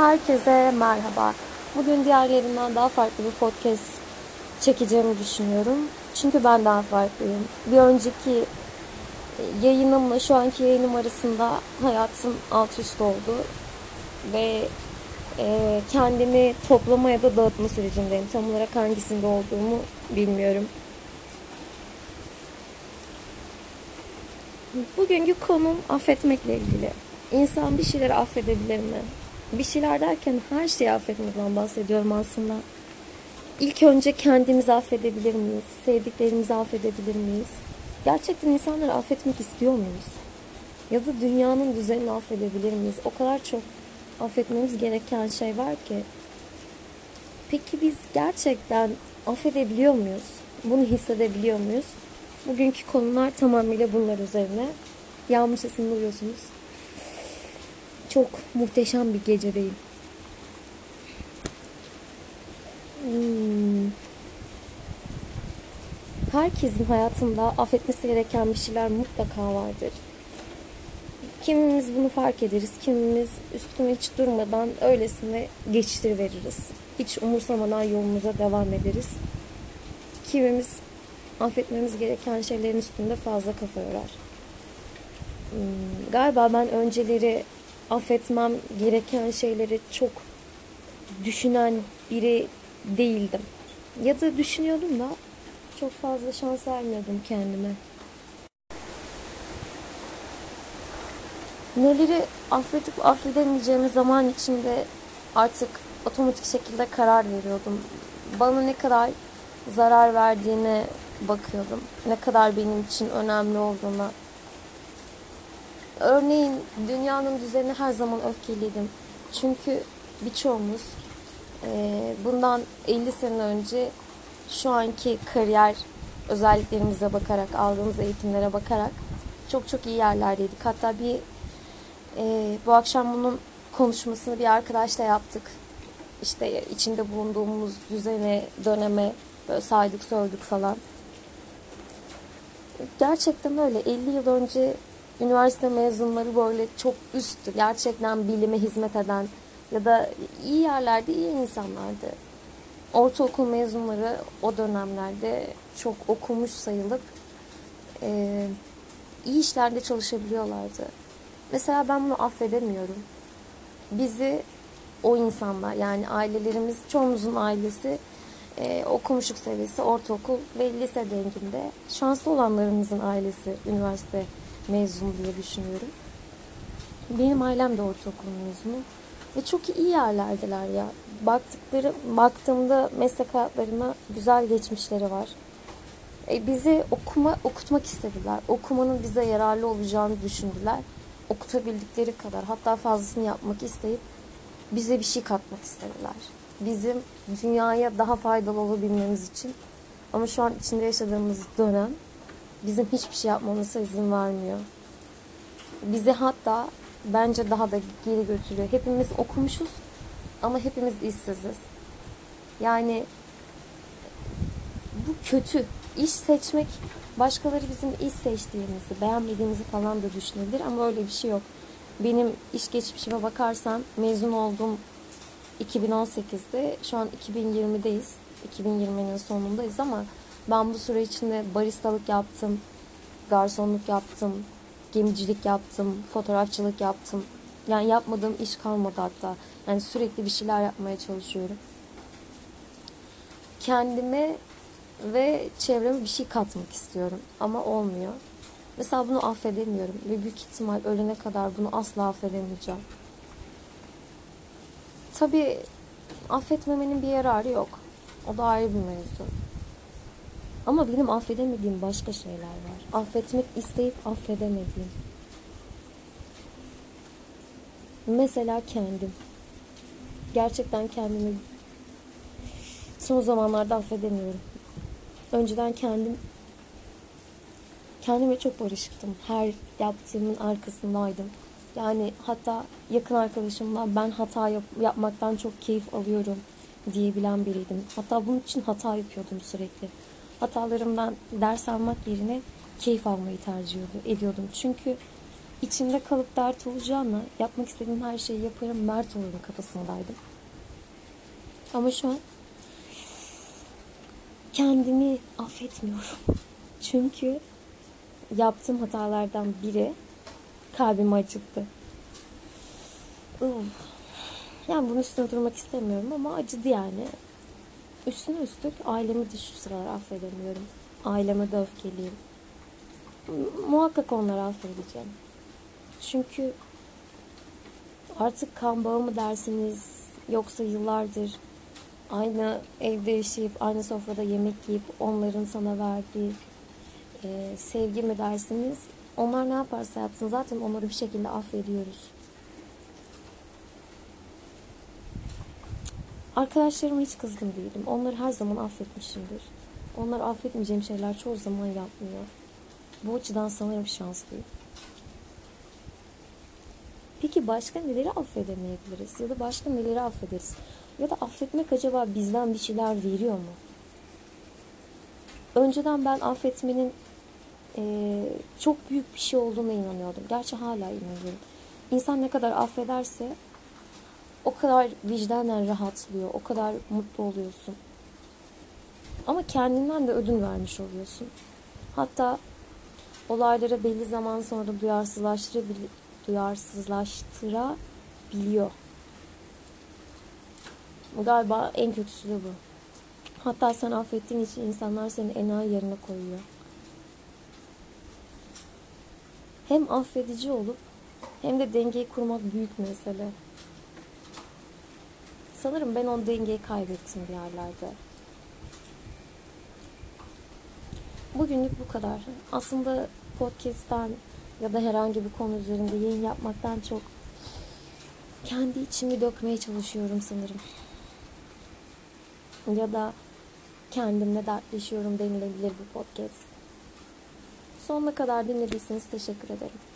Herkese merhaba. Bugün diğerlerinden daha farklı bir podcast çekeceğimi düşünüyorum. Çünkü ben daha farklıyım. Bir önceki yayınımla şu anki yayınım arasında hayatım alt üst oldu. Ve e, kendimi toplama ya da dağıtma sürecindeyim. Tam olarak hangisinde olduğumu bilmiyorum. Bugünkü konum affetmekle ilgili. İnsan bir şeyleri affedebilir mi? Bir şeyler derken her şeyi affetmekten bahsediyorum aslında. İlk önce kendimizi affedebilir miyiz? Sevdiklerimizi affedebilir miyiz? Gerçekten insanları affetmek istiyor muyuz? Ya da dünyanın düzenini affedebilir miyiz? O kadar çok affetmemiz gereken şey var ki. Peki biz gerçekten affedebiliyor muyuz? Bunu hissedebiliyor muyuz? Bugünkü konular tamamıyla bunlar üzerine. Yağmur sesini duyuyorsunuz. Çok muhteşem bir gecedeyim. Hmm. Herkesin hayatında affetmesi gereken bir şeyler mutlaka vardır. Kimimiz bunu fark ederiz, kimimiz üstüne hiç durmadan öylesine geçiştiriveririz. Hiç umursamadan yolumuza devam ederiz. Kimimiz affetmemiz gereken şeylerin üstünde fazla kafa yorar. Hmm, galiba ben önceleri affetmem gereken şeyleri çok düşünen biri değildim. Ya da düşünüyordum da çok fazla şans vermiyordum kendime. Neleri affedip affedemeyeceğimi zaman içinde artık otomatik şekilde karar veriyordum. Bana ne kadar zarar verdiğine bakıyordum. Ne kadar benim için önemli olduğuna. Örneğin dünyanın düzenine her zaman öfkeliydim. Çünkü birçoğumuz bundan 50 sene önce şu anki kariyer özelliklerimize bakarak, aldığımız eğitimlere bakarak çok çok iyi yerlerdeydik. Hatta bir e, bu akşam bunun konuşmasını bir arkadaşla yaptık. İşte içinde bulunduğumuz düzene, döneme böyle saydık, sorduk falan. Gerçekten öyle. 50 yıl önce üniversite mezunları böyle çok üsttü. Gerçekten bilime hizmet eden ya da iyi yerlerde iyi insanlardı. Ortaokul mezunları o dönemlerde çok okumuş sayılıp e, iyi işlerde çalışabiliyorlardı. Mesela ben bunu affedemiyorum. Bizi o insanlar yani ailelerimiz, çoğumuzun ailesi e, okumuşluk seviyesi ortaokul ve lise denginde. Şanslı olanlarımızın ailesi üniversite mezunu diye düşünüyorum. Benim ailem de ortaokul mezunu. Ve çok iyi yerlerdeler ya. Baktıkları, baktığımda meslek hayatlarına güzel geçmişleri var. E, bizi okuma, okutmak istediler. Okumanın bize yararlı olacağını düşündüler. Okutabildikleri kadar hatta fazlasını yapmak isteyip bize bir şey katmak istediler. Bizim dünyaya daha faydalı olabilmemiz için. Ama şu an içinde yaşadığımız dönem bizim hiçbir şey yapmamıza izin vermiyor. Bizi hatta bence daha da geri götürüyor. Hepimiz okumuşuz ama hepimiz işsiziz. Yani bu kötü. İş seçmek başkaları bizim iş seçtiğimizi, beğenmediğimizi falan da düşünebilir ama öyle bir şey yok. Benim iş geçmişime bakarsan mezun oldum 2018'de şu an 2020'deyiz. 2020'nin sonundayız ama ben bu süre içinde baristalık yaptım, garsonluk yaptım, gemicilik yaptım, fotoğrafçılık yaptım. Yani yapmadığım iş kalmadı hatta. Yani sürekli bir şeyler yapmaya çalışıyorum. Kendime ve çevreme bir şey katmak istiyorum ama olmuyor. Mesela bunu affedemiyorum ve büyük ihtimal ölene kadar bunu asla affedemeyeceğim. Tabii affetmemenin bir yararı yok. O da ayrı bir mevzu. Ama benim affedemediğim başka şeyler var. Affetmek isteyip affedemediğim. Mesela kendim. Gerçekten kendimi son zamanlarda affedemiyorum. Önceden kendim kendime çok barışıktım. Her yaptığımın arkasındaydım. Yani hatta yakın arkadaşımla ben hata yap yapmaktan çok keyif alıyorum diyebilen biriydim. Hatta bunun için hata yapıyordum sürekli. Hatalarımdan ders almak yerine keyif almayı tercih ediyordum. Çünkü içimde kalıp dert olacağına yapmak istediğim her şeyi yaparım mert olurum kafasındaydım. Ama şu an kendimi affetmiyorum. Çünkü yaptığım hatalardan biri kalbimi acıttı. Yani bunun üstüne durmak istemiyorum ama acıdı yani. Üstüne üstlük ailemi de şu sıralar affedemiyorum. Aileme de öfkeliyim. Muhakkak onları affedeceğim. Çünkü artık kan bağı mı dersiniz yoksa yıllardır aynı evde yaşayıp aynı sofrada yemek yiyip onların sana verdiği e, sevgi mi dersiniz onlar ne yaparsa yapsın zaten onları bir şekilde affediyoruz. Arkadaşlarıma hiç kızgın değilim. Onları her zaman affetmişimdir. Onları affetmeyeceğim şeyler çoğu zaman yapmıyor. Bu açıdan sanırım şanslıyım. Peki başka neleri affedemeyebiliriz? Ya da başka neleri affederiz? Ya da affetmek acaba bizden bir şeyler veriyor mu? Önceden ben affetmenin e, çok büyük bir şey olduğuna inanıyordum. Gerçi hala inanıyorum. İnsan ne kadar affederse o kadar vicdanen rahatlıyor. O kadar mutlu oluyorsun. Ama kendinden de ödün vermiş oluyorsun. Hatta olaylara belli zaman sonra duyarsızlaştırabilir, duyarsızlaştırabiliyor. Galiba en kötüsü de bu. Hatta sen affettiğin için insanlar seni enayi yerine koyuyor. Hem affedici olup hem de dengeyi kurmak büyük mesele. Sanırım ben o dengeyi kaybettim bir yerlerde. Bugünlük bu kadar. Aslında podcast'ten ya da herhangi bir konu üzerinde yayın yapmaktan çok kendi içimi dökmeye çalışıyorum sanırım. Ya da kendimle dertleşiyorum denilebilir bu podcast. Sonuna kadar dinlediyseniz teşekkür ederim.